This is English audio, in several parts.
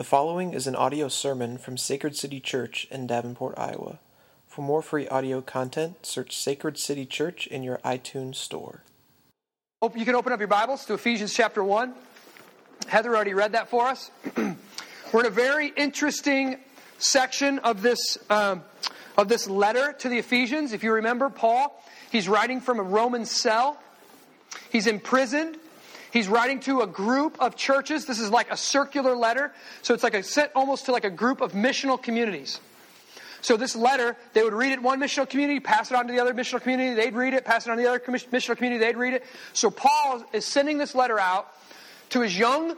The following is an audio sermon from Sacred City Church in Davenport, Iowa. For more free audio content, search Sacred City Church in your iTunes store. Hope You can open up your Bibles to Ephesians chapter 1. Heather already read that for us. We're in a very interesting section of this, um, of this letter to the Ephesians. If you remember, Paul, he's writing from a Roman cell. He's imprisoned. He's writing to a group of churches. This is like a circular letter. So it's like a sent almost to like a group of missional communities. So this letter, they would read it one missional community, pass it on to the other missional community, they'd read it, pass it on to the other missional community, they'd read it. So Paul is sending this letter out to his young,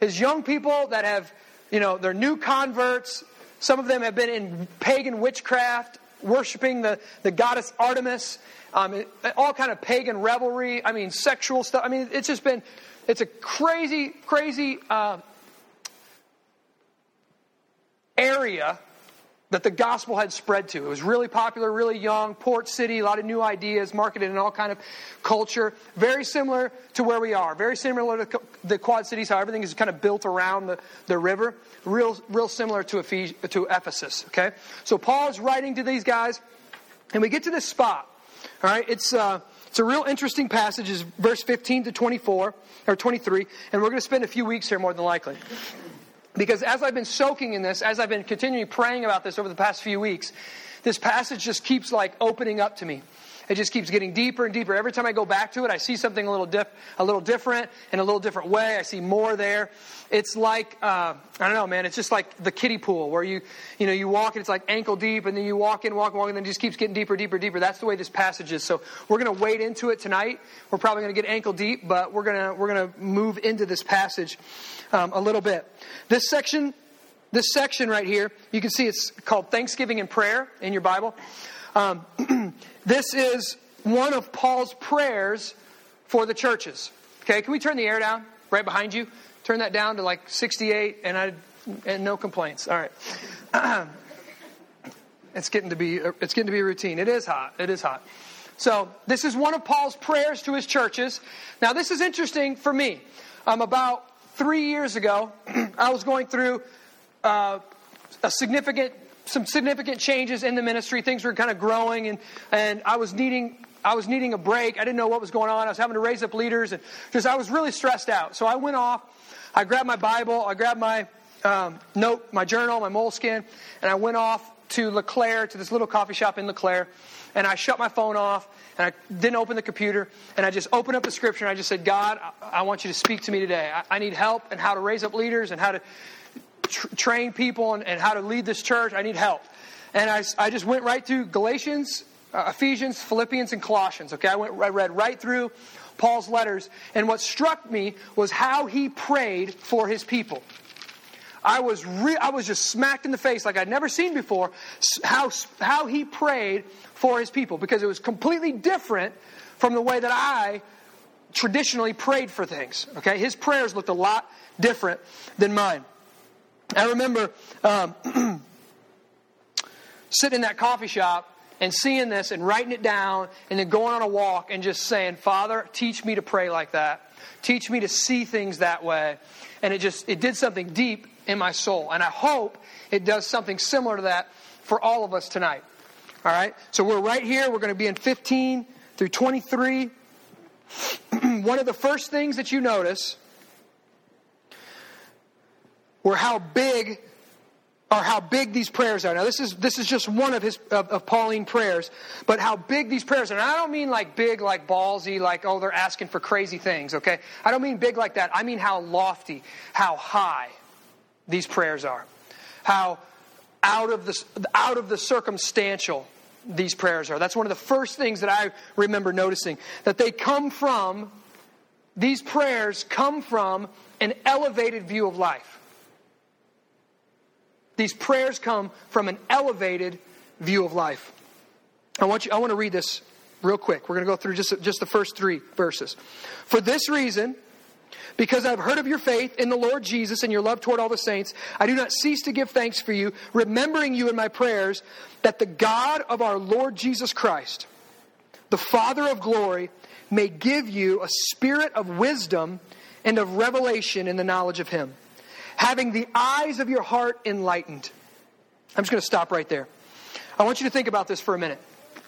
his young people that have, you know, they're new converts. Some of them have been in pagan witchcraft, worshiping the, the goddess Artemis, um, all kind of pagan revelry. I mean, sexual stuff. I mean, it's just been, it's a crazy, crazy uh, area that the gospel had spread to. It was really popular, really young, port city, a lot of new ideas, marketed in all kind of culture. Very similar to where we are. Very similar to the Quad Cities, how everything is kind of built around the, the river. Real, real similar to, Ephes- to Ephesus. Okay, so Paul is writing to these guys, and we get to this spot. All right, it's uh, it's a real interesting passage. Is verse 15 to 24 or 23, and we're going to spend a few weeks here more than likely. Because as I've been soaking in this, as I've been continuing praying about this over the past few weeks, this passage just keeps like opening up to me. It just keeps getting deeper and deeper. Every time I go back to it, I see something a little diff, a little different in a little different way. I see more there. It's like uh, I don't know, man. It's just like the kiddie pool where you you know you walk and it's like ankle deep, and then you walk in, walk, and walk, and then it just keeps getting deeper, deeper, deeper. That's the way this passage is. So we're going to wade into it tonight. We're probably going to get ankle deep, but we're gonna we're gonna move into this passage um, a little bit. This section this section right here, you can see it's called Thanksgiving and Prayer in your Bible. Um, this is one of Paul's prayers for the churches. Okay, can we turn the air down right behind you? Turn that down to like 68, and I and no complaints. All right. it's getting to be it's getting to be a routine. It is hot. It is hot. So this is one of Paul's prayers to his churches. Now this is interesting for me. Um, about three years ago, I was going through uh, a significant some significant changes in the ministry. Things were kind of growing, and, and I was needing I was needing a break. I didn't know what was going on. I was having to raise up leaders, and just I was really stressed out. So I went off. I grabbed my Bible. I grabbed my um, note, my journal, my Moleskine, and I went off to LeClaire, to this little coffee shop in LeClaire, and I shut my phone off, and I didn't open the computer, and I just opened up the scripture, and I just said, God, I, I want you to speak to me today. I, I need help and how to raise up leaders and how to tr- train people and, and, how to lead this church. I need help. And I, I just went right through Galatians, uh, Ephesians, Philippians, and Colossians. Okay, I went, I read right through Paul's letters, and what struck me was how he prayed for his people. I was re- I was just smacked in the face like I'd never seen before. How how he prayed for his people because it was completely different from the way that I traditionally prayed for things. Okay, his prayers looked a lot different than mine. I remember um, sitting in that coffee shop and seeing this and writing it down and then going on a walk and just saying, Father, teach me to pray like that. Teach me to see things that way. And it just, it did something deep in my soul. And I hope it does something similar to that for all of us tonight. All right? So we're right here. We're going to be in 15 through 23. One of the first things that you notice were how big or how big these prayers are. Now, this is this is just one of his of, of, Pauline prayers, but how big these prayers are. And I don't mean like big, like ballsy, like oh they're asking for crazy things. Okay, I don't mean big like that. I mean how lofty, how high these prayers are, how out of the out of the circumstantial these prayers are. That's one of the first things that I remember noticing that they come from. These prayers come from an elevated view of life. These prayers come from an elevated view of life. I want you I want to read this real quick. We're going to go through just just the first 3 verses. For this reason, because I've heard of your faith in the Lord Jesus and your love toward all the saints, I do not cease to give thanks for you, remembering you in my prayers, that the God of our Lord Jesus Christ, the Father of glory, may give you a spirit of wisdom and of revelation in the knowledge of him having the eyes of your heart enlightened. I'm just going to stop right there. I want you to think about this for a minute.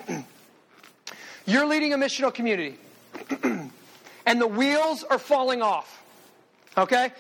You're leading a missional community, and the wheels are falling off. Okay?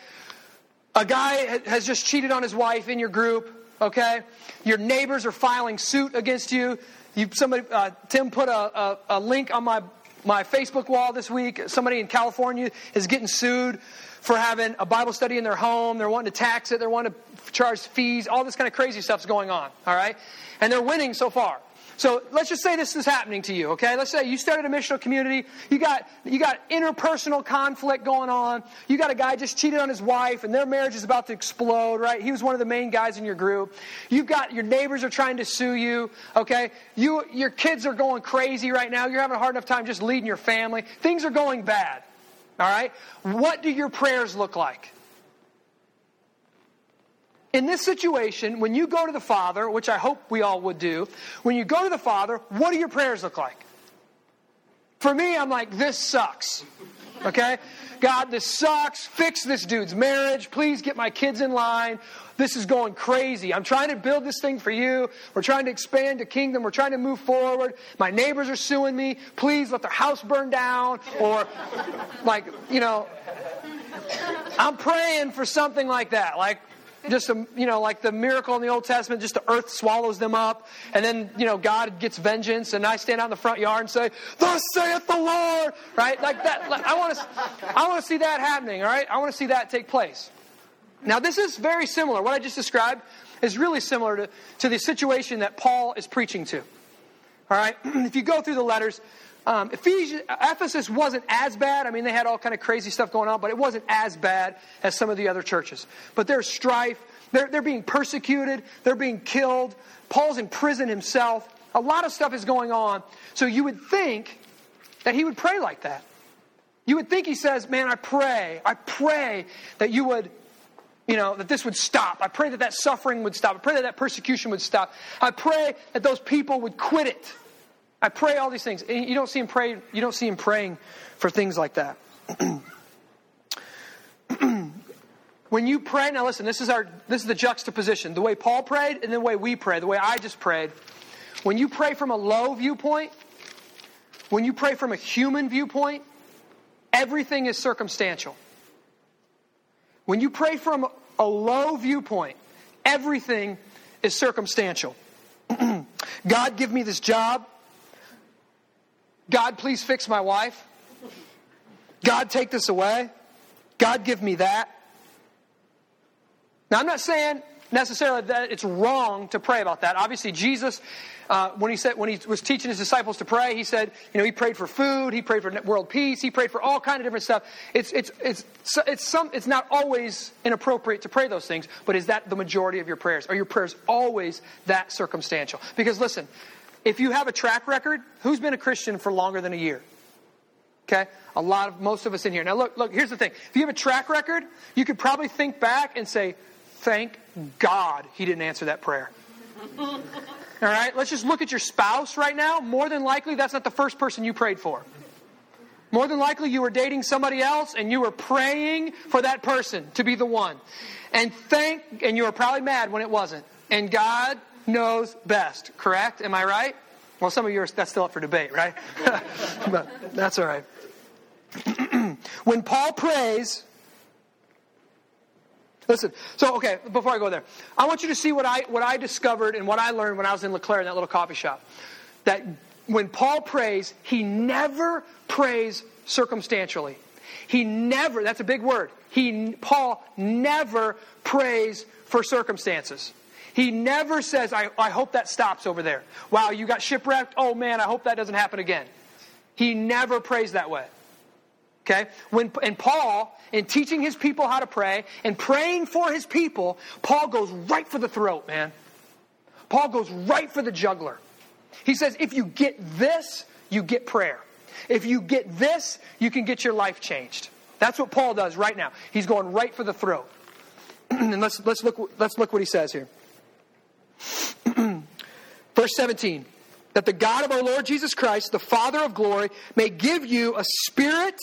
A guy has just cheated on his wife in your group. Okay? Your neighbors are filing suit against you. you somebody, uh, Tim put a, a, a link on my, my Facebook wall this week. Somebody in California is getting sued for having a Bible study in their home. They're wanting to tax it. They're wanting to charge fees. All this kind of crazy stuff's going on. All right? And they're winning so far. So let's just say this is happening to you, okay? Let's say you started a missional community. You got, you got interpersonal conflict going on. You got a guy just cheated on his wife and their marriage is about to explode, right? He was one of the main guys in your group. You've got, your neighbors are trying to sue you, okay? You, your kids are going crazy right now. You're having a hard enough time just leading your family. Things are going bad, all right? What do your prayers look like? In this situation, when you go to the Father, which I hope we all would do, when you go to the Father, what do your prayers look like? For me, I'm like, this sucks. Okay? God, this sucks. Fix this dude's marriage. Please get my kids in line. This is going crazy. I'm trying to build this thing for you. We're trying to expand the kingdom. We're trying to move forward. My neighbors are suing me. Please let their house burn down. Or, like, you know, I'm praying for something like that. Like, just a, you know, like the miracle in the Old Testament, just the earth swallows them up, and then you know God gets vengeance, and I stand out in the front yard and say, "Thus saith the Lord," right? Like that. Like, I want to, I want to see that happening. All right, I want to see that take place. Now, this is very similar. What I just described is really similar to, to the situation that Paul is preaching to. All right, if you go through the letters, um, Ephesians, Ephesus wasn't as bad. I mean, they had all kind of crazy stuff going on, but it wasn't as bad as some of the other churches. But there's strife. They're, they're being persecuted. They're being killed. Paul's in prison himself. A lot of stuff is going on. So you would think that he would pray like that. You would think he says, Man, I pray, I pray that you would, you know, that this would stop. I pray that that suffering would stop. I pray that that persecution would stop. I pray that those people would quit it. I pray all these things. You don't see him pray. You don't see him praying for things like that. when you pray, now listen. This is our. This is the juxtaposition. The way Paul prayed and the way we pray. The way I just prayed. When you pray from a low viewpoint, when you pray from a human viewpoint, everything is circumstantial. When you pray from a low viewpoint, everything is circumstantial. God, give me this job. God, please fix my wife. God, take this away. God, give me that. Now, I'm not saying necessarily that it's wrong to pray about that. Obviously, Jesus, uh, when he said when he was teaching his disciples to pray, he said, you know, he prayed for food, he prayed for world peace, he prayed for all kind of different stuff. It's it's it's it's some it's not always inappropriate to pray those things, but is that the majority of your prayers? Are your prayers always that circumstantial? Because listen, if you have a track record, who's been a Christian for longer than a year? Okay? A lot of, most of us in here. Now look, look, here's the thing. If you have a track record, you could probably think back and say, thank God he didn't answer that prayer. All right? Let's just look at your spouse right now. More than likely, that's not the first person you prayed for. More than likely, you were dating somebody else and you were praying for that person to be the one. And thank, and you were probably mad when it wasn't. And God knows best, correct? Am I right? Well, some of you are, that's still up for debate, right? but that's all right. when Paul prays, listen, so okay, before I go there, I want you to see what I, what I discovered and what I learned when I was in LeClaire in that little coffee shop. That when Paul prays, he never prays circumstantially. He never, that's a big word. He, Paul never prays for circumstances. He never says, I, I hope that stops over there. Wow, you got shipwrecked? Oh man, I hope that doesn't happen again. He never prays that way. Okay? When, and Paul, in teaching his people how to pray and praying for his people, Paul goes right for the throat, man. Paul goes right for the juggler. He says, if you get this, you get prayer. If you get this, you can get your life changed. That's what Paul does right now. He's going right for the throat. and let's, let's, look, let's look what he says here. Verse 17 that the God of our Lord Jesus Christ, the Father of glory, may give you a spirit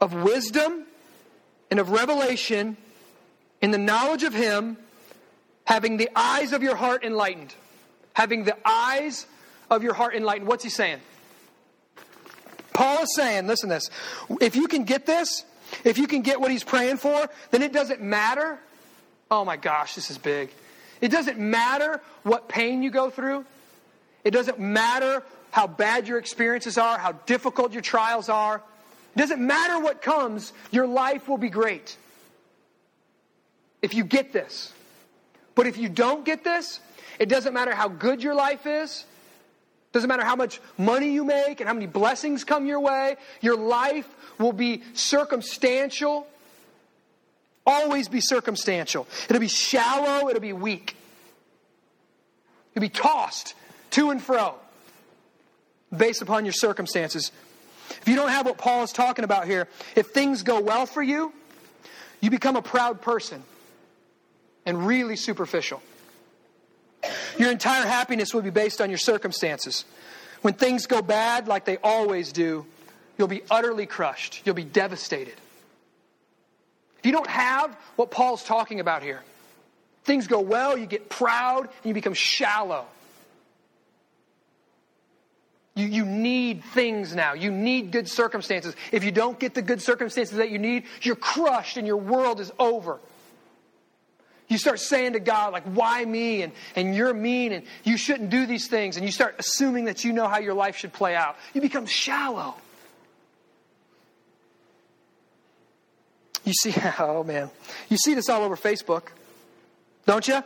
of wisdom and of revelation In the knowledge of Him, having the eyes of your heart enlightened. Having the eyes of your heart enlightened. What's he saying? Paul is saying, listen to this. If you can get this, if you can get what he's praying for, then it doesn't matter. Oh my gosh, this is big. It doesn't matter what pain you go through. It doesn't matter how bad your experiences are, how difficult your trials are. It doesn't matter what comes, your life will be great. If you get this. But if you don't get this, it doesn't matter how good your life is. It doesn't matter how much money you make and how many blessings come your way. Your life will be circumstantial. Always be circumstantial. It'll be shallow, it'll be weak. You'll be tossed to and fro based upon your circumstances. If you don't have what Paul is talking about here, if things go well for you, you become a proud person and really superficial. Your entire happiness will be based on your circumstances. When things go bad, like they always do, you'll be utterly crushed. You'll be devastated. You don't have what Paul's talking about here, things go well, you get proud, and you become shallow. You, you need things now. You need good circumstances. If you don't get the good circumstances that you need, you're crushed and your world is over. You start saying to God, like, why me? And, and you're mean and you shouldn't do these things. And you start assuming that you know how your life should play out. You become shallow. You see, oh man, you see this all over Facebook, don't you?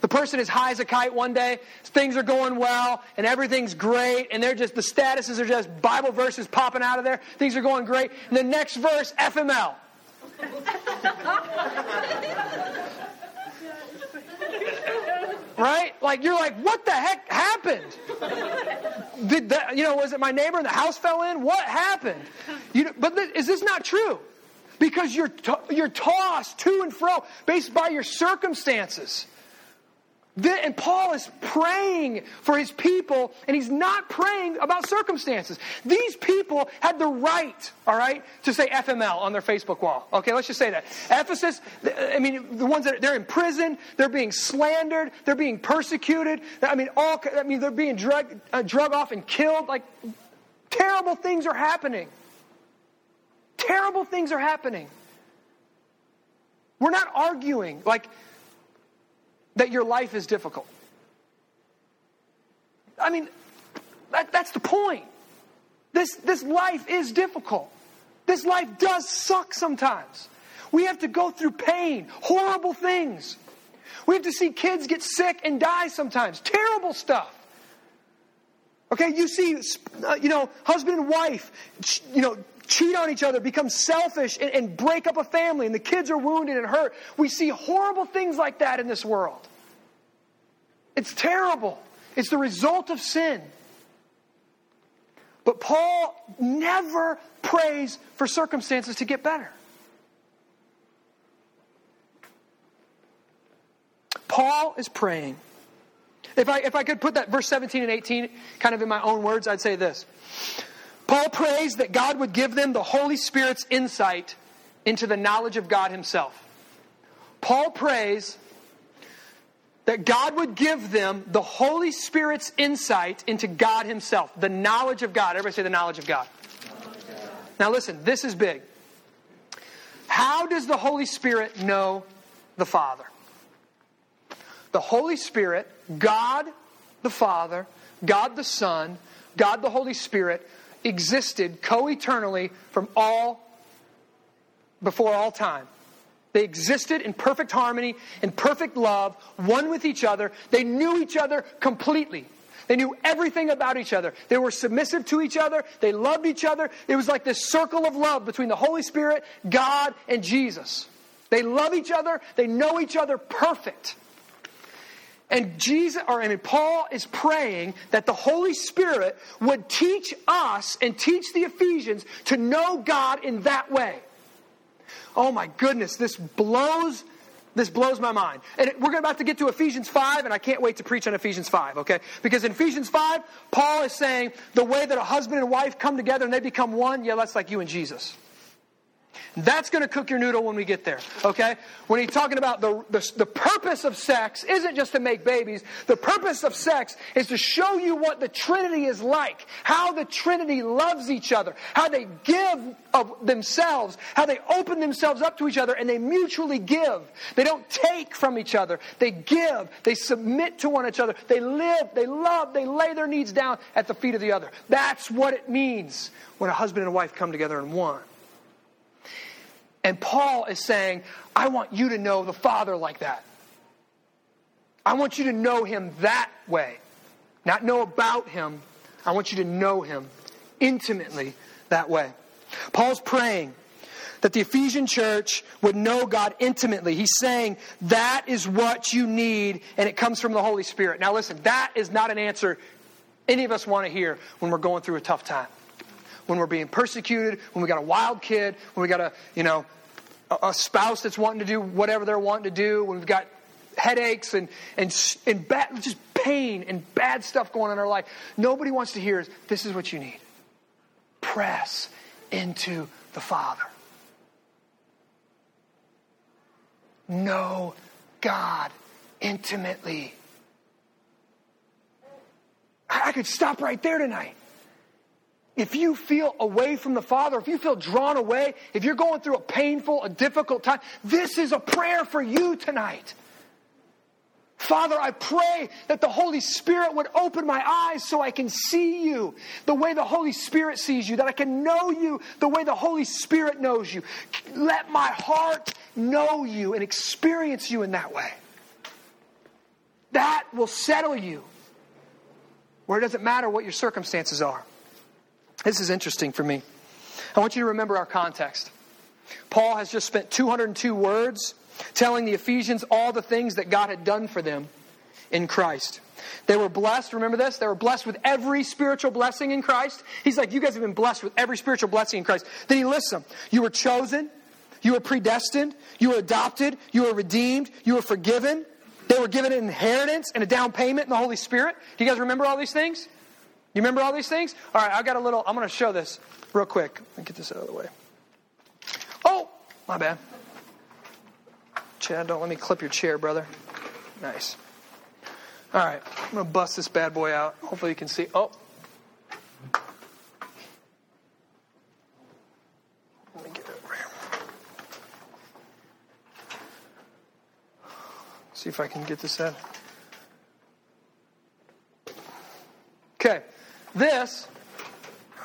The person is high as a kite one day, things are going well, and everything's great, and they're just, the statuses are just Bible verses popping out of there, things are going great, and the next verse, FML. right? Like you're like, what the heck happened? Did that, you know, was it my neighbor and the house fell in? What happened? You but is this not true? Because you're to- you're tossed to and fro based by your circumstances. And Paul is praying for his people, and he's not praying about circumstances. These people had the right, all right, to say FML on their Facebook wall. Okay, let's just say that. Ephesus, I mean, the ones that they're in prison, they're being slandered, they're being persecuted. I mean, all, I mean, they're being drug, uh, drug off and killed. Like, terrible things are happening. Terrible things are happening. We're not arguing. Like, that your life is difficult. I mean, that, that's the point. This, this life is difficult. This life does suck sometimes. We have to go through pain, horrible things. We have to see kids get sick and die sometimes. Terrible stuff. Okay, you see, uh, you know, husband and wife, you know, cheat on each other, become selfish, and, and break up a family, and the kids are wounded and hurt. We see horrible things like that in this world. It's terrible. It's the result of sin. But Paul never prays for circumstances to get better. Paul is praying. If I, if I could put that verse 17 and 18 kind of in my own words, I'd say this. Paul prays that God would give them the Holy Spirit's insight into the knowledge of God Himself. Paul prays that God would give them the Holy Spirit's insight into God Himself, the knowledge of God. Everybody say the knowledge of God. Now, listen, this is big. How does the Holy Spirit know the Father? The Holy Spirit, God the Father, God the Son, God the Holy Spirit existed co eternally from all, before all time. They existed in perfect harmony, in perfect love, one with each other. They knew each other completely. They knew everything about each other. They were submissive to each other. They loved each other. It was like this circle of love between the Holy Spirit, God, and Jesus. They love each other. They know each other perfect. And Jesus, or I mean, Paul is praying that the Holy Spirit would teach us and teach the Ephesians to know God in that way. Oh my goodness, this blows this blows my mind. And we're about to get to Ephesians 5, and I can't wait to preach on Ephesians 5, okay? Because in Ephesians 5, Paul is saying the way that a husband and wife come together and they become one, yeah, that's like you and Jesus. That's going to cook your noodle when we get there, okay? When he's talking about the, the, the, purpose of sex isn't just to make babies. The purpose of sex is to show you what the Trinity is like, how the Trinity loves each other, how they give of themselves, how they open themselves up to each other, and they mutually give. They don't take from each other. They give. They submit to one another. They live. They love. They lay their needs down at the feet of the other. That's what it means when a husband and a wife come together in one. And Paul is saying, I want you to know the Father like that. I want you to know him that way. Not know about him. I want you to know him intimately that way. Paul's praying that the Ephesian church would know God intimately. He's saying that is what you need, and it comes from the Holy Spirit. Now, listen, that is not an answer any of us want to hear when we're going through a tough time. When we're being persecuted, when we got a wild kid, when we got a, you know, a spouse that's wanting to do whatever they're wanting to do, when we've got headaches and, and, and bad, just pain and bad stuff going on in our life, nobody wants to hear is this is what you need. Press into the Father. Know God intimately. I could stop right there tonight. If you feel away from the Father, if you feel drawn away, if you're going through a painful, a difficult time, this is a prayer for you tonight. Father, I pray that the Holy Spirit would open my eyes so I can see you the way the Holy Spirit sees you, that I can know you the way the Holy Spirit knows you. Let my heart know you and experience you in that way. That will settle you where it doesn't matter what your circumstances are. This is interesting for me. I want you to remember our context. Paul has just spent 202 words telling the Ephesians all the things that God had done for them in Christ. They were blessed, remember this? They were blessed with every spiritual blessing in Christ. He's like, You guys have been blessed with every spiritual blessing in Christ. Then he lists them. You were chosen, you were predestined, you were adopted, you were redeemed, you were forgiven. They were given an inheritance and a down payment in the Holy Spirit. Do you guys remember all these things? You remember all these things? All right, I've got a little, I'm going to show this real quick. Let me get this out of the way. Oh, my bad. Chad, don't let me clip your chair, brother. Nice. All right, I'm going to bust this bad boy out. Hopefully you can see. Oh. Let me get over here. See if I can get this out. Okay. This,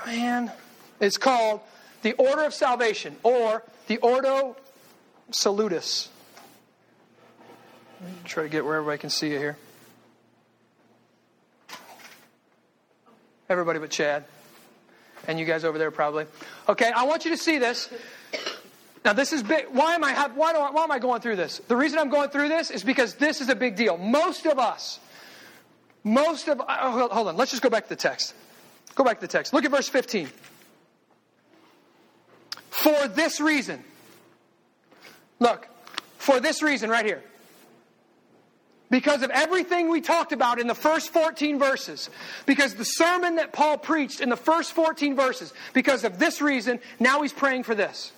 man, is called the Order of Salvation or the Ordo Salutis. Try to get where everybody can see you here. Everybody but Chad. And you guys over there probably. Okay, I want you to see this. Now this is big. Why am I why, do I, why am I going through this? The reason I'm going through this is because this is a big deal. Most of us most of, oh, hold on, let's just go back to the text. Go back to the text. Look at verse 15. For this reason. Look, for this reason right here. Because of everything we talked about in the first 14 verses, because the sermon that Paul preached in the first 14 verses, because of this reason, now he's praying for this.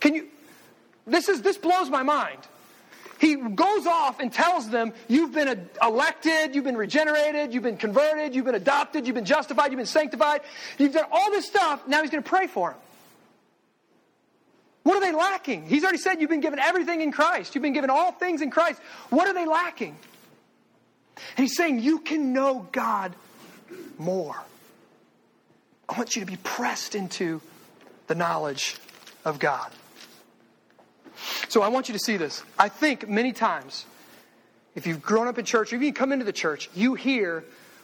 Can you, this is, this blows my mind he goes off and tells them, You've been elected, you've been regenerated, you've been converted, you've been adopted, you've been justified, you've been sanctified, you've done all this stuff. Now he's going to pray for them. What are they lacking? He's already said you've been given everything in Christ. You've been given all things in Christ. What are they lacking? And he's saying you can know God more. I want you to be pressed into the knowledge of God. So I want you to see this. I think many times, if you've grown up in church, or if you come into the church, you hear,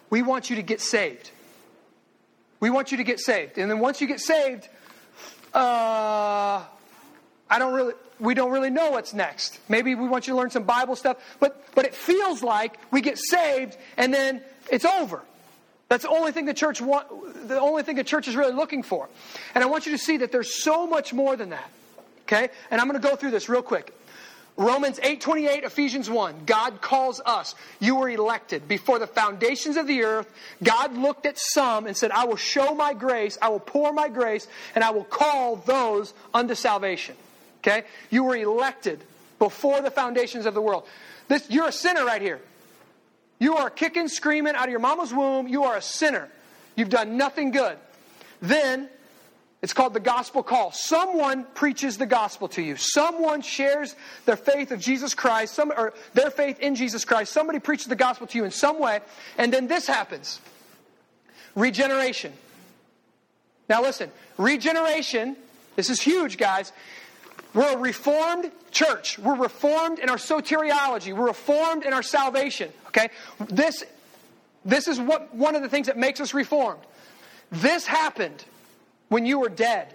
we want you to get saved. We want you to get saved. And then once you get saved, uh, I don't really, we don't really know what's next. Maybe we want you to learn some Bible stuff, but, but it feels like we get saved and then it's over. That's the only thing the church want, the only thing the church is really looking for. And I want you to see that there's so much more than that. Okay? And I'm going to go through this real quick. Romans 8:28, Ephesians 1. God calls us. You were elected before the foundations of the earth. God looked at some and said, "I will show my grace, I will pour my grace, and I will call those unto salvation." Okay? You were elected before the foundations of the world. This you're a sinner right here. You are kicking, screaming out of your mama's womb. You are a sinner. You've done nothing good. Then it's called the gospel call. Someone preaches the gospel to you. Someone shares their faith of Jesus Christ, some, or their faith in Jesus Christ. Somebody preaches the gospel to you in some way, and then this happens regeneration. Now, listen, regeneration, this is huge, guys. We're a reformed church. We're reformed in our soteriology. We're reformed in our salvation. Okay? This, this is what, one of the things that makes us reformed. This happened when you were dead.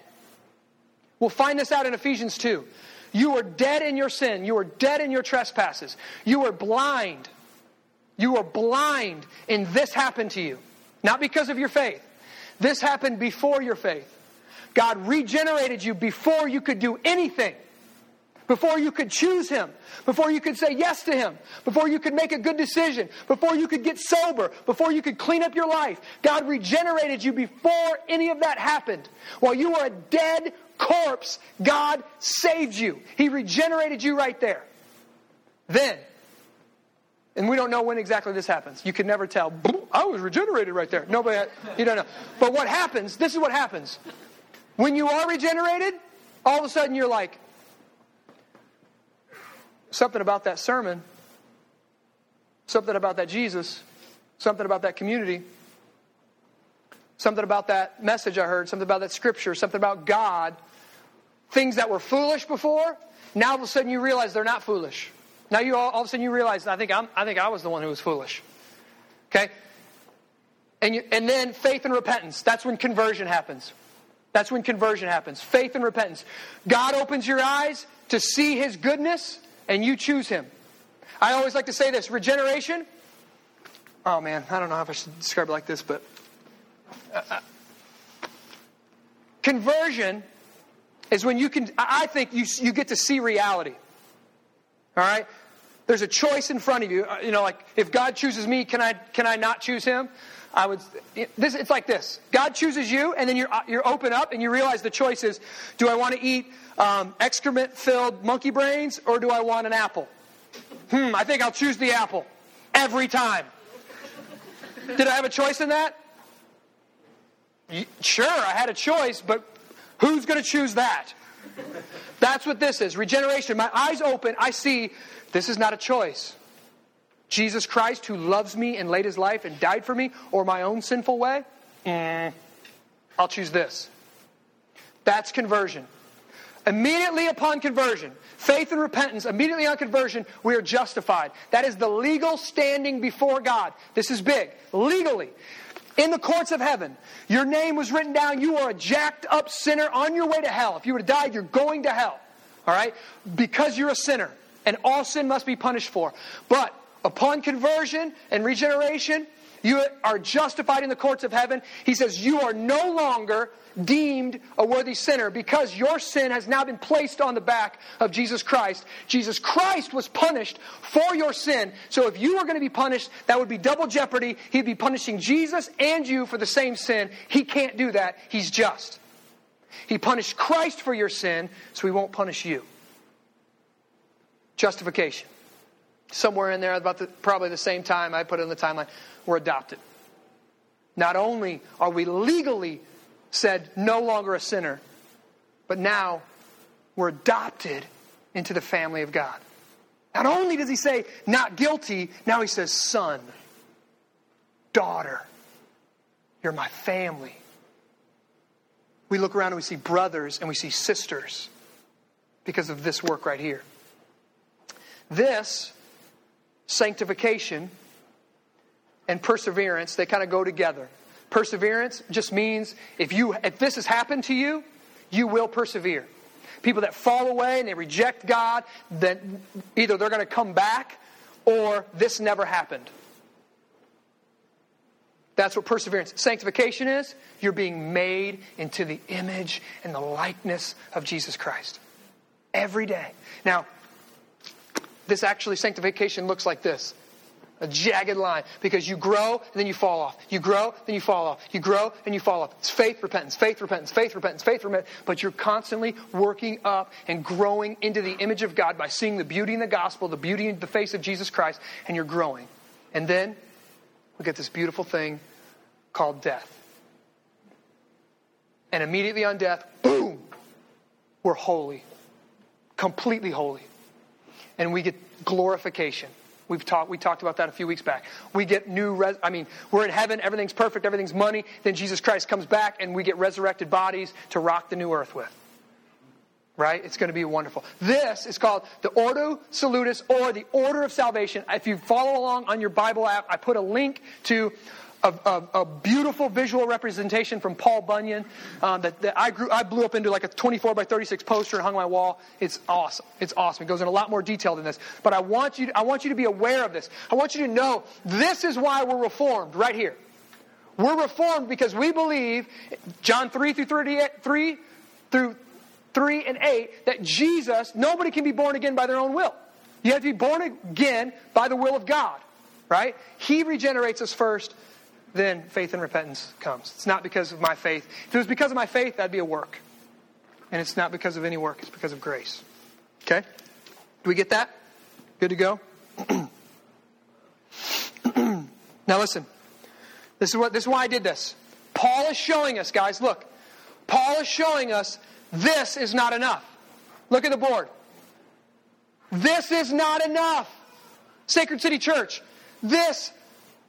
We'll find this out in Ephesians 2. You were dead in your sin. You were dead in your trespasses. You were blind. You were blind, and this happened to you. Not because of your faith. This happened before your faith. God regenerated you before you could do anything before you could choose Him, before you could say yes to Him, before you could make a good decision, before you could get sober, before you could clean up your life. God regenerated you before any of that happened. While you were a dead corpse, God saved you. He regenerated you right there. Then, and we don't know when exactly this happens. You can never tell. I was regenerated right there. Nobody, you don't know. But what happens, this is what happens. When you are regenerated, all of a sudden you're like, something about that sermon, something about that Jesus, something about that community, something about that message I heard, something about that scripture, something about God. Things that were foolish before, now all of a sudden you realize they're not foolish. Now you all, all of a sudden you realize I think I'm, I think I was the one who was foolish. Okay, and you, and then faith and repentance. That's when conversion happens. That's when conversion happens. Faith and repentance. God opens your eyes to see His goodness and you choose him. I always like to say this regeneration. Oh man, I don't know if I should describe it like this, but uh, uh, conversion is when you can, I think you, you get to see reality. All right? There's a choice in front of you. Uh, you know, like if God chooses me, can I, can I not choose him? I would, this, it's like this God chooses you, and then you're, uh, you're open up and you realize the choice is do I want to eat um, excrement filled monkey brains or do I want an apple? Hmm, I think I'll choose the apple every time. Did I have a choice in that? Sure, I had a choice, but who's going to choose that? That's what this is regeneration. My eyes open, I see this is not a choice. Jesus Christ, who loves me and laid his life and died for me, or my own sinful way? Mm, I'll choose this. That's conversion. Immediately upon conversion, faith and repentance, immediately on conversion, we are justified. That is the legal standing before God. This is big. Legally. In the courts of heaven, your name was written down. You are a jacked up sinner on your way to hell. If you were to die, you're going to hell. All right? Because you're a sinner. And all sin must be punished for. But upon conversion and regeneration, you are justified in the courts of heaven. He says, You are no longer deemed a worthy sinner because your sin has now been placed on the back of Jesus Christ. Jesus Christ was punished for your sin. So if you were going to be punished, that would be double jeopardy. He'd be punishing Jesus and you for the same sin. He can't do that. He's just. He punished Christ for your sin, so he won't punish you. Justification. Somewhere in there, about the, probably the same time I put in the timeline, we're adopted. Not only are we legally said, no longer a sinner, but now we're adopted into the family of God. Not only does he say, not guilty, now he says, son, daughter, you're my family. We look around and we see brothers and we see sisters because of this work right here. This, sanctification, and perseverance, they kind of go together. Perseverance just means if you if this has happened to you, you will persevere. People that fall away and they reject God, then either they're going to come back or this never happened. That's what perseverance. Sanctification is you're being made into the image and the likeness of Jesus Christ every day. Now, this actually sanctification looks like this a jagged line because you grow and then you fall off. You grow, then you fall off. You grow and you fall off. It's faith, repentance, faith, repentance, faith, repentance, faith, repentance. But you're constantly working up and growing into the image of God by seeing the beauty in the gospel, the beauty in the face of Jesus Christ, and you're growing. And then we get this beautiful thing called death. And immediately on death, boom, we're holy, completely holy. And we get glorification. We've talked, we talked about that a few weeks back. We get new, res- I mean, we're in heaven, everything's perfect, everything's money. Then Jesus Christ comes back and we get resurrected bodies to rock the new earth with. Right? It's going to be wonderful. This is called the Ordo Salutis or the Order of Salvation. If you follow along on your Bible app, I put a link to a, a, a, beautiful visual representation from Paul Bunyan um, that, that, I, grew, I blew up into like a 24 by 36 poster and hung my wall. It's awesome. It's awesome. It goes in a lot more detail than this. But I want you, to, I want you to be aware of this. I want you to know this is why we're reformed right here. We're reformed because we believe, John 3 through 38, 3 through 3 and 8, that Jesus, nobody can be born again by their own will. You have to be born again by the will of God, right? He regenerates us first then faith and repentance comes. It's not because of my faith. If it was because of my faith, that'd be a work. And it's not because of any work, it's because of grace. Okay? Do we get that? Good to go? now listen. This is what this is why I did this. Paul is showing us, guys, look. Paul is showing us this is not enough. Look at the board. This is not enough. Sacred City Church, this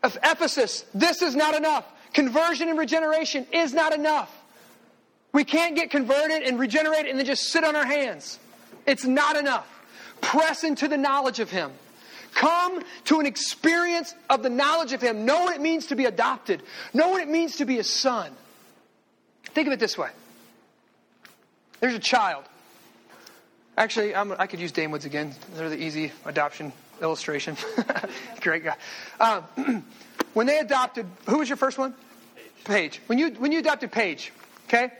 of Ephesus, this is not enough. Conversion and regeneration is not enough. We can't get converted and regenerated and then just sit on our hands. It's not enough. Press into the knowledge of Him. Come to an experience of the knowledge of Him. Know what it means to be adopted. Know what it means to be a son. Think of it this way there's a child. Actually, I'm, i could use Dane Woods again. They're the easy adoption illustration. Great guy. Um, when they adopted, who was your first one? Paige. When you when you adopted Paige, okay.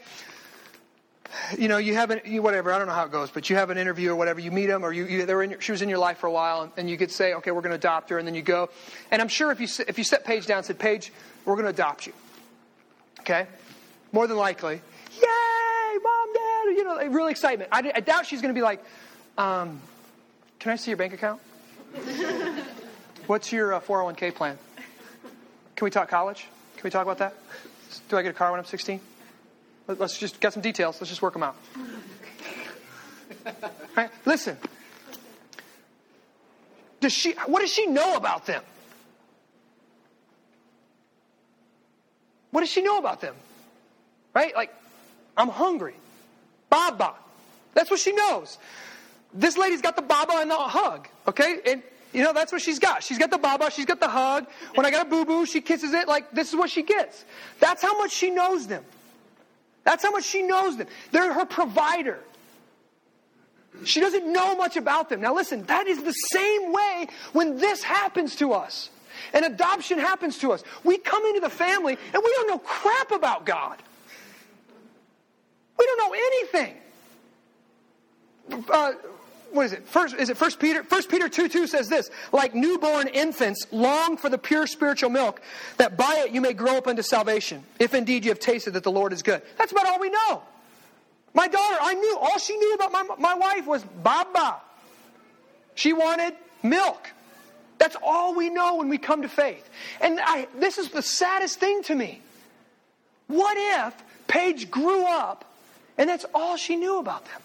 You know, you have an, you, whatever. I don't know how it goes, but you have an interview or whatever. You meet them, or you, you they were in, she was in your life for a while, and, and you could say, okay, we're going to adopt her, and then you go. And I'm sure if you if you set Paige down, and said, Paige, we're going to adopt you. Okay, more than likely, yay, mom, dad, you know, real excitement. I, I doubt she's going to be like, um, can I see your bank account? What's your uh, 401k plan? Can we talk college? Can we talk about that? Do I get a car when I'm 16? Let's just get some details. Let's just work them out. Right? Listen. Does she? What does she know about them? What does she know about them? Right? Like, I'm hungry. Baba. That's what she knows. This lady's got the baba and the hug, okay? And you know, that's what she's got. She's got the baba, she's got the hug. When I got a boo boo, she kisses it. Like, this is what she gets. That's how much she knows them. That's how much she knows them. They're her provider. She doesn't know much about them. Now, listen, that is the same way when this happens to us. And adoption happens to us. We come into the family and we don't know crap about God. We don't know anything. Uh, what is it? First, is it First Peter? First Peter two two says this: like newborn infants, long for the pure spiritual milk, that by it you may grow up unto salvation, if indeed you have tasted that the Lord is good. That's about all we know. My daughter, I knew all she knew about my my wife was Baba. She wanted milk. That's all we know when we come to faith. And I, this is the saddest thing to me. What if Paige grew up and that's all she knew about them?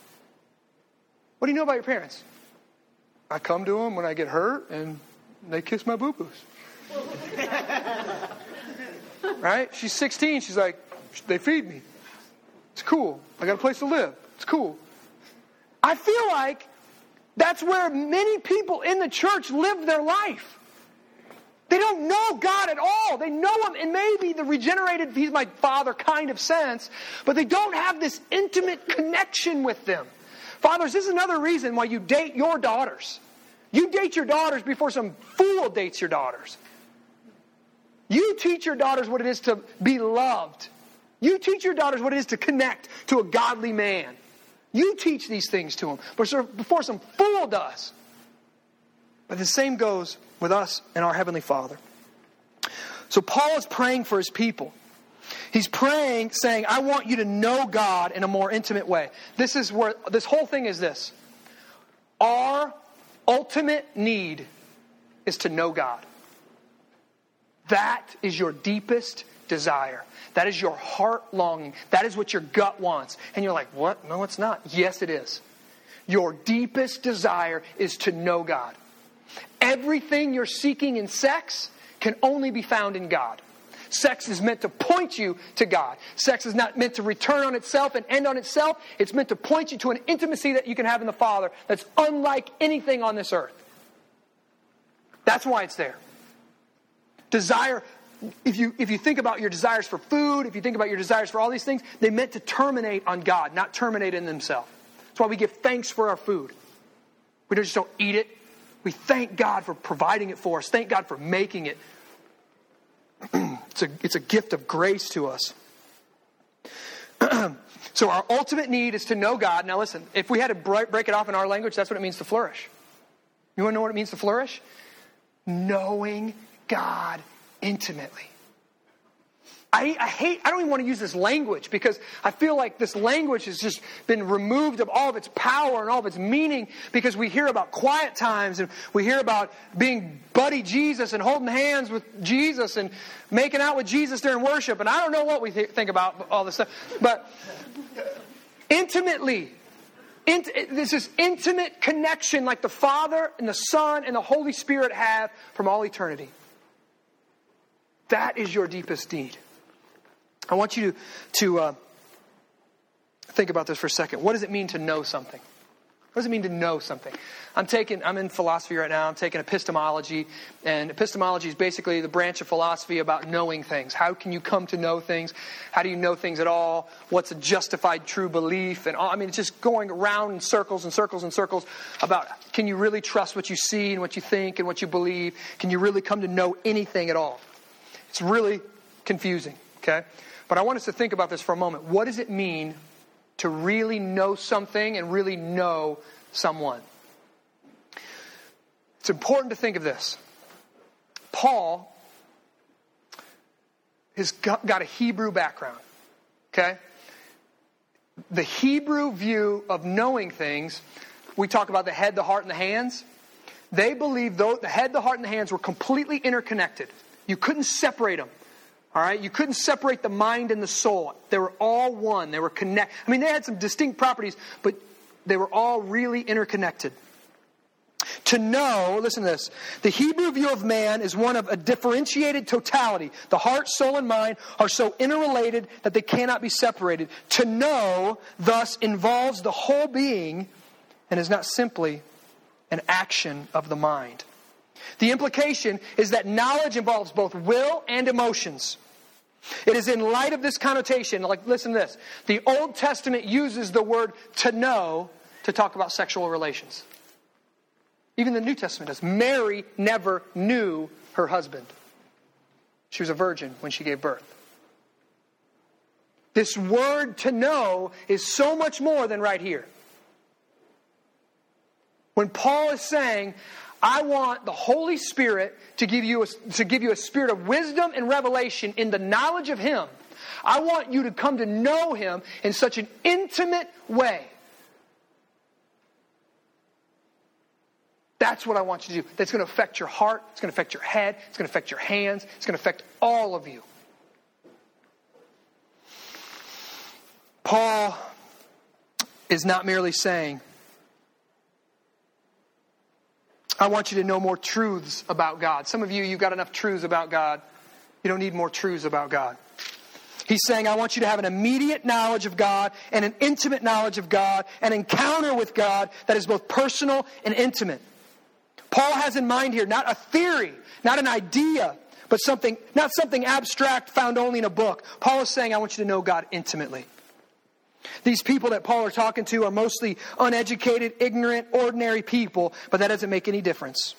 What do you know about your parents? I come to them when I get hurt and they kiss my boo boos. right? She's 16. She's like, they feed me. It's cool. I got a place to live. It's cool. I feel like that's where many people in the church live their life. They don't know God at all. They know Him in maybe the regenerated, He's my Father kind of sense, but they don't have this intimate connection with them. Fathers, this is another reason why you date your daughters. You date your daughters before some fool dates your daughters. You teach your daughters what it is to be loved. You teach your daughters what it is to connect to a godly man. You teach these things to them before some fool does. But the same goes with us and our Heavenly Father. So Paul is praying for his people. He's praying, saying, I want you to know God in a more intimate way. This is where this whole thing is this. Our ultimate need is to know God. That is your deepest desire. That is your heart longing. That is what your gut wants. And you're like, what? No, it's not. Yes, it is. Your deepest desire is to know God. Everything you're seeking in sex can only be found in God. Sex is meant to point you to God. Sex is not meant to return on itself and end on itself. It's meant to point you to an intimacy that you can have in the Father that's unlike anything on this earth. That's why it's there. Desire, if you, if you think about your desires for food, if you think about your desires for all these things, they meant to terminate on God, not terminate in themselves. That's why we give thanks for our food. We just don't eat it. We thank God for providing it for us. Thank God for making it. it's, a, it's a gift of grace to us. so, our ultimate need is to know God. Now, listen, if we had to break it off in our language, that's what it means to flourish. You want to know what it means to flourish? Knowing God intimately. I, I, hate, I don't even want to use this language because I feel like this language has just been removed of all of its power and all of its meaning because we hear about quiet times and we hear about being buddy Jesus and holding hands with Jesus and making out with Jesus during worship. And I don't know what we th- think about all this stuff. But intimately, int- this is intimate connection like the Father and the Son and the Holy Spirit have from all eternity. That is your deepest need. I want you to, to uh, think about this for a second. What does it mean to know something? What does it mean to know something? I'm taking, I'm in philosophy right now. I'm taking epistemology, and epistemology is basically the branch of philosophy about knowing things. How can you come to know things? How do you know things at all? What's a justified true belief? And all, I mean, it's just going around in circles and circles and circles about can you really trust what you see and what you think and what you believe? Can you really come to know anything at all? It's really confusing. Okay. But I want us to think about this for a moment. What does it mean to really know something and really know someone? It's important to think of this. Paul has got a Hebrew background, okay? The Hebrew view of knowing things, we talk about the head, the heart, and the hands. They believed the head, the heart, and the hands were completely interconnected. You couldn't separate them. All right, you couldn't separate the mind and the soul. They were all one. They were connected. I mean, they had some distinct properties, but they were all really interconnected. To know, listen to this, the Hebrew view of man is one of a differentiated totality. The heart, soul, and mind are so interrelated that they cannot be separated. To know, thus, involves the whole being and is not simply an action of the mind. The implication is that knowledge involves both will and emotions. It is in light of this connotation, like, listen to this. The Old Testament uses the word to know to talk about sexual relations. Even the New Testament does. Mary never knew her husband, she was a virgin when she gave birth. This word to know is so much more than right here. When Paul is saying, I want the Holy Spirit to give you a, to give you a spirit of wisdom and revelation in the knowledge of Him. I want you to come to know Him in such an intimate way. That's what I want you to do. That's going to affect your heart. It's going to affect your head. It's going to affect your hands. It's going to affect all of you. Paul is not merely saying, I want you to know more truths about God. Some of you, you've got enough truths about God. You don't need more truths about God. He's saying, I want you to have an immediate knowledge of God and an intimate knowledge of God, an encounter with God that is both personal and intimate. Paul has in mind here not a theory, not an idea, but something, not something abstract found only in a book. Paul is saying, I want you to know God intimately. These people that Paul are talking to are mostly uneducated, ignorant, ordinary people, but that doesn't make any difference.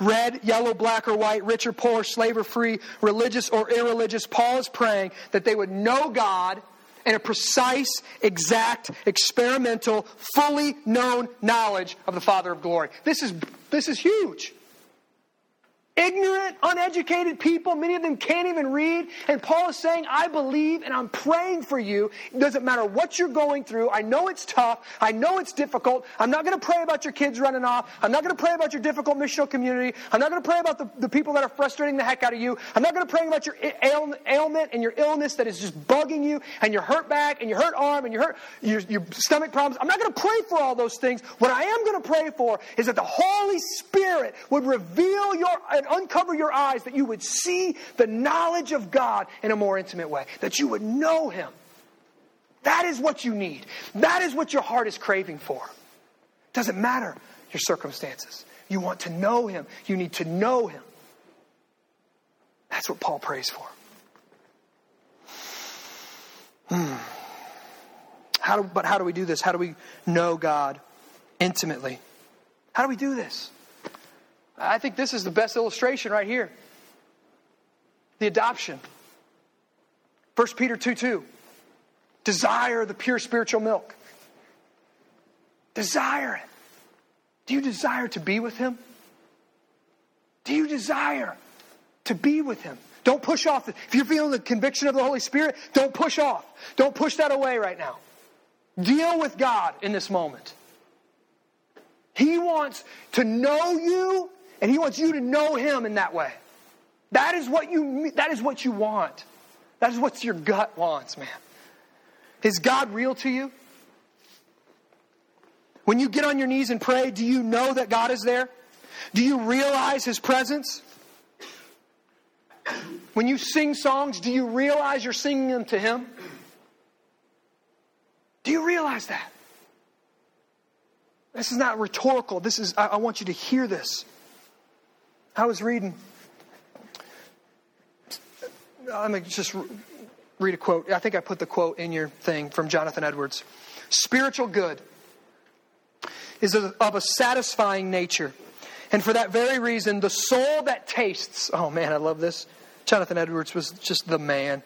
Red, yellow, black, or white, rich or poor, slave or free, religious or irreligious, Paul is praying that they would know God in a precise, exact, experimental, fully known knowledge of the Father of glory. This is, this is huge. Uneducated people. Many of them can't even read. And Paul is saying, I believe and I'm praying for you. It doesn't matter what you're going through. I know it's tough. I know it's difficult. I'm not going to pray about your kids running off. I'm not going to pray about your difficult missional community. I'm not going to pray about the, the people that are frustrating the heck out of you. I'm not going to pray about your ailment and your illness that is just bugging you and your hurt back and your hurt arm and your hurt your, your stomach problems. I'm not going to pray for all those things. What I am going to pray for is that the Holy Spirit would reveal your uncover your eyes that you would see the knowledge of God in a more intimate way, that you would know Him. That is what you need. That is what your heart is craving for. Doesn't matter your circumstances. You want to know Him. You need to know Him. That's what Paul prays for. Hmm. How do, but how do we do this? How do we know God intimately? How do we do this? I think this is the best illustration right here. The adoption. 1 Peter 2 2. Desire the pure spiritual milk. Desire it. Do you desire to be with Him? Do you desire to be with Him? Don't push off. If you're feeling the conviction of the Holy Spirit, don't push off. Don't push that away right now. Deal with God in this moment. He wants to know you, and He wants you to know Him in that way. That is what you, that is what you want. That is what your gut wants, man. Is God real to you? When you get on your knees and pray, do you know that God is there? Do you realize His presence? When you sing songs, do you realize you're singing them to Him? Do you realize that? This is not rhetorical. This is, I, I want you to hear this. I was reading, let me just read a quote. I think I put the quote in your thing from Jonathan Edwards. Spiritual good is of a satisfying nature. And for that very reason, the soul that tastes, oh man, I love this. Jonathan Edwards was just the man.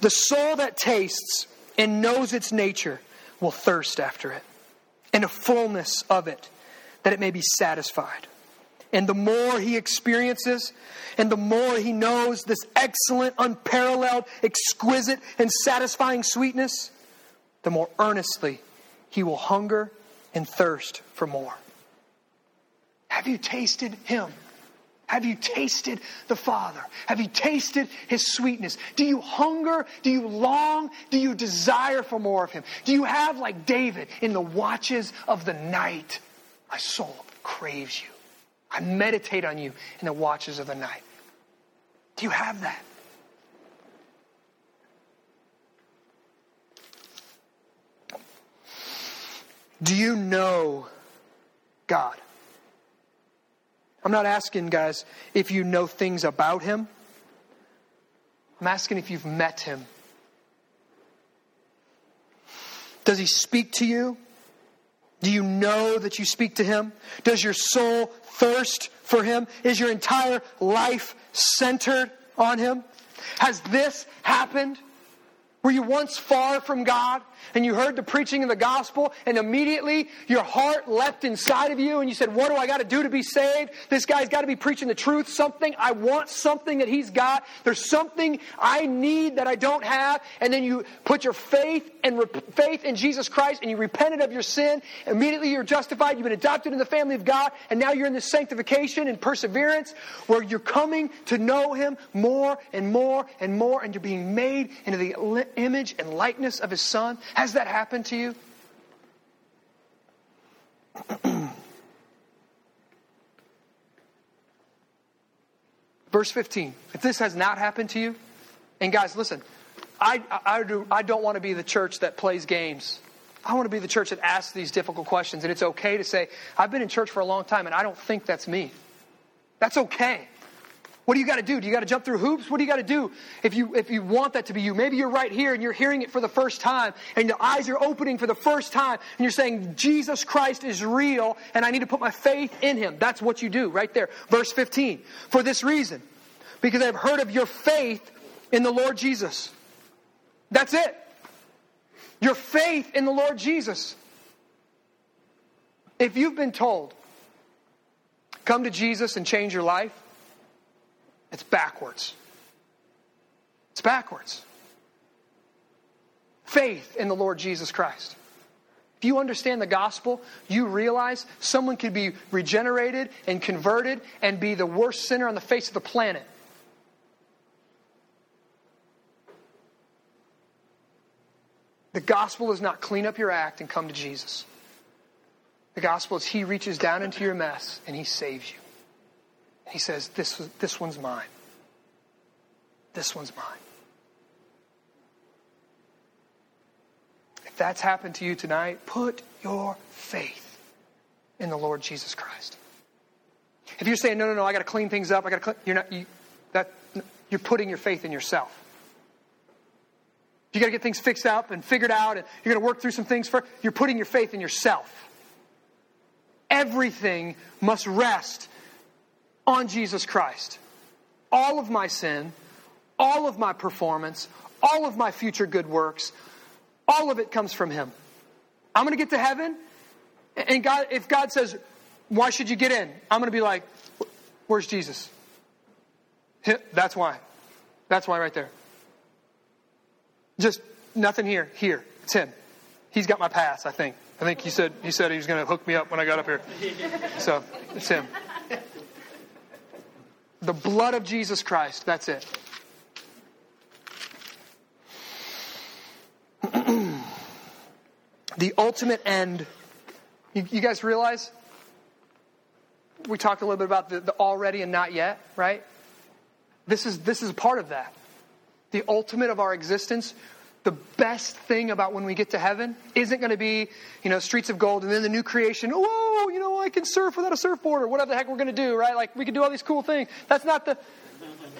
The soul that tastes and knows its nature will thirst after it, and a fullness of it, that it may be satisfied. And the more he experiences, and the more he knows this excellent, unparalleled, exquisite, and satisfying sweetness, the more earnestly he will hunger and thirst for more. Have you tasted him? Have you tasted the Father? Have you tasted His sweetness? Do you hunger? Do you long? Do you desire for more of Him? Do you have, like David, in the watches of the night, my soul craves you? I meditate on you in the watches of the night. Do you have that? Do you know God? I'm not asking, guys, if you know things about him. I'm asking if you've met him. Does he speak to you? Do you know that you speak to him? Does your soul thirst for him? Is your entire life centered on him? Has this happened? Were you once far from God and you heard the preaching of the gospel and immediately your heart leapt inside of you and you said, What do I got to do to be saved? This guy's got to be preaching the truth, something. I want something that he's got. There's something I need that I don't have. And then you put your faith and faith in Jesus Christ and you repented of your sin. Immediately you're justified. You've been adopted in the family of God. And now you're in this sanctification and perseverance where you're coming to know him more and more and more and you're being made into the image and likeness of his son? Has that happened to you? Verse 15. If this has not happened to you, and guys, listen, I, I, do, I don't want to be the church that plays games. I want to be the church that asks these difficult questions. And it's okay to say, I've been in church for a long time and I don't think that's me. That's okay. What do you got to do? Do you got to jump through hoops? What do you got to do if you if you want that to be you? Maybe you're right here and you're hearing it for the first time and your eyes are opening for the first time and you're saying Jesus Christ is real and I need to put my faith in him. That's what you do right there. Verse 15. For this reason, because I've heard of your faith in the Lord Jesus. That's it. Your faith in the Lord Jesus. If you've been told, come to Jesus and change your life, It's backwards. It's backwards. Faith in the Lord Jesus Christ. If you understand the gospel, you realize someone could be regenerated and converted and be the worst sinner on the face of the planet. The gospel does not clean up your act and come to Jesus. The gospel is He reaches down into your mess and He saves you. He says, This, this one's mine. This one's mine. If that's happened to you tonight, put your faith in the Lord Jesus Christ. If you're saying, no, no, no, I got to clean things up, I got to clean, you're not, you, that, you're putting your faith in yourself. You got to get things fixed up and figured out, and you're going to work through some things first. You're putting your faith in yourself. Everything must rest on Jesus Christ. All of my sin, all of my performance, all of my future good works, all of it comes from Him. I'm going to get to heaven, and God, if God says, "Why should you get in?" I'm going to be like, "Where's Jesus?" That's why. That's why, right there. Just nothing here. Here. It's him. He's got my pass, I think. I think he said he said he was going to hook me up when I got up here. So it's him. The blood of Jesus Christ. That's it. the ultimate end. You, you, guys realize? We talked a little bit about the, the already and not yet, right? This is this is part of that the ultimate of our existence, the best thing about when we get to heaven isn't going to be, you know, streets of gold and then the new creation. Oh, you know, I can surf without a surfboard or whatever the heck we're going to do, right? Like we can do all these cool things. That's not the.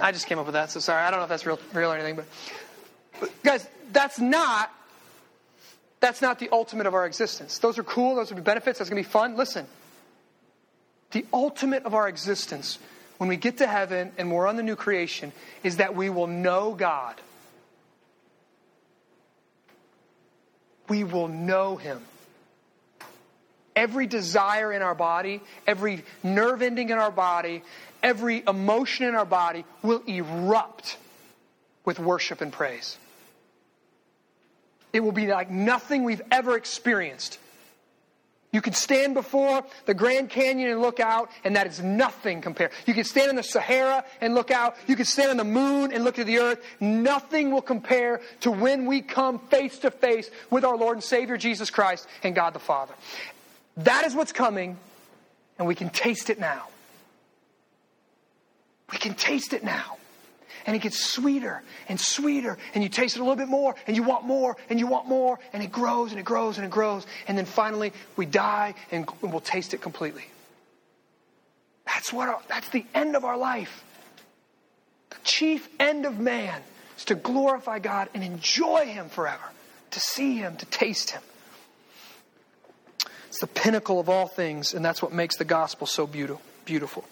I just came up with that, so sorry. I don't know if that's real, real or anything, but, but guys, that's not. That's not the ultimate of our existence. Those are cool. Those be benefits. That's going to be fun. Listen, the ultimate of our existence when we get to heaven and we're on the new creation is that we will know God. We will know Him. Every desire in our body, every nerve ending in our body, every emotion in our body will erupt with worship and praise. It will be like nothing we've ever experienced. You can stand before the Grand Canyon and look out, and that is nothing compared. You can stand in the Sahara and look out. You can stand on the moon and look at the earth. Nothing will compare to when we come face to face with our Lord and Savior Jesus Christ and God the Father. That is what's coming, and we can taste it now. We can taste it now and it gets sweeter and sweeter, and you taste it a little bit more, and you want more, and you want more, and it grows and it grows and it grows, and then finally we die and we'll taste it completely. That's what our, that's the end of our life. The chief end of man is to glorify God and enjoy Him forever, to see Him, to taste Him. It's the pinnacle of all things, and that's what makes the gospel so beautiful.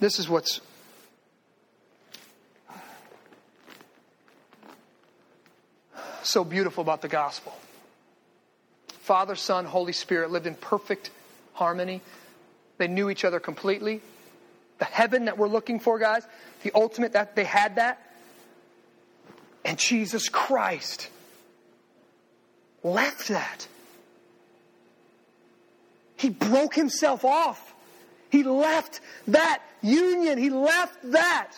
This is what's so beautiful about the gospel. Father, Son, Holy Spirit lived in perfect harmony. They knew each other completely. The heaven that we're looking for, guys, the ultimate that they had that. And Jesus Christ left that. He broke himself off. He left that union. He left that.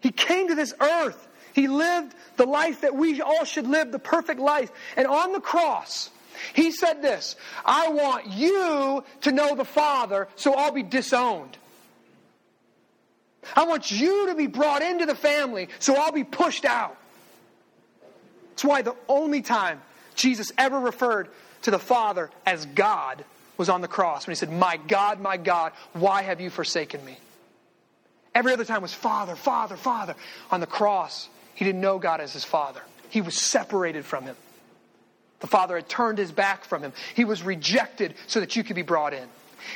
He came to this earth. He lived the life that we all should live, the perfect life. And on the cross, he said this I want you to know the Father, so I'll be disowned. I want you to be brought into the family, so I'll be pushed out. That's why the only time Jesus ever referred to the Father as God was on the cross when he said, My God, my God, why have you forsaken me? Every other time was Father, Father, Father. On the cross, he didn't know God as his Father, he was separated from him. The Father had turned his back from him. He was rejected so that you could be brought in.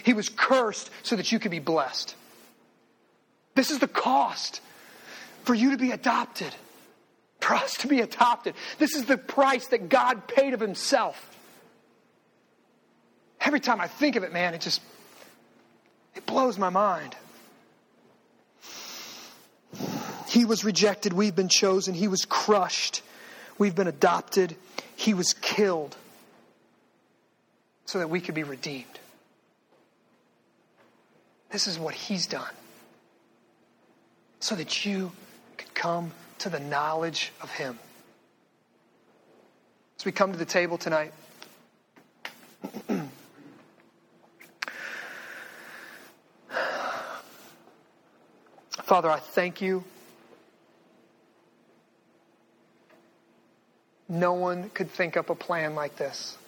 He was cursed so that you could be blessed. This is the cost for you to be adopted, for us to be adopted. This is the price that God paid of himself. Every time I think of it, man, it just It blows my mind. He was rejected, we've been chosen. He was crushed, we've been adopted. He was killed so that we could be redeemed. This is what He's done so that you could come to the knowledge of Him. As we come to the table tonight, Father, I thank you. No one could think up a plan like this.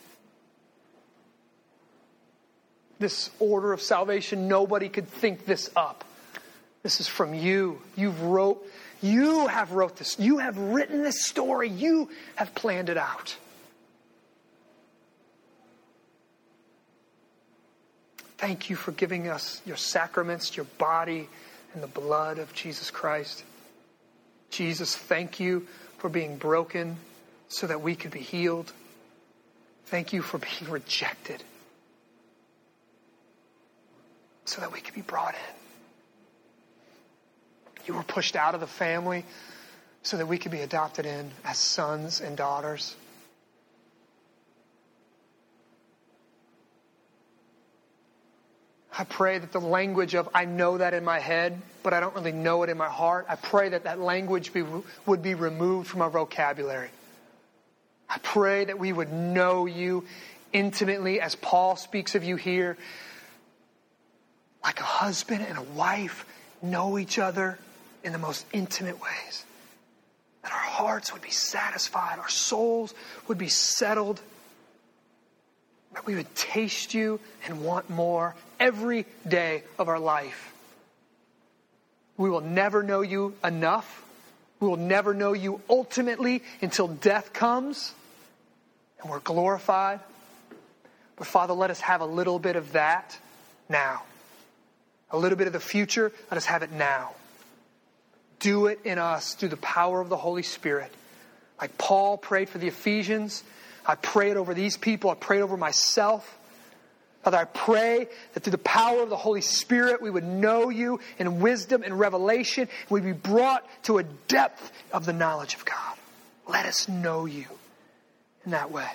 This order of salvation, nobody could think this up. This is from you. You've wrote, you have wrote this. You have written this story. You have planned it out. Thank you for giving us your sacraments, your body, and the blood of Jesus Christ. Jesus, thank you for being broken so that we could be healed. Thank you for being rejected so that we could be brought in. You were pushed out of the family so that we could be adopted in as sons and daughters. I pray that the language of I know that in my head, but I don't really know it in my heart, I pray that that language be, would be removed from our vocabulary. I pray that we would know you intimately as Paul speaks of you here, like a husband and a wife know each other in the most intimate ways. That our hearts would be satisfied, our souls would be settled that we would taste you and want more every day of our life. We will never know you enough. We will never know you ultimately until death comes and we're glorified. But Father, let us have a little bit of that now. A little bit of the future, let us have it now. Do it in us through the power of the Holy Spirit. Like Paul prayed for the Ephesians, I pray it over these people. I pray it over myself. Father, I pray that through the power of the Holy Spirit, we would know you in wisdom and revelation. We'd be brought to a depth of the knowledge of God. Let us know you in that way.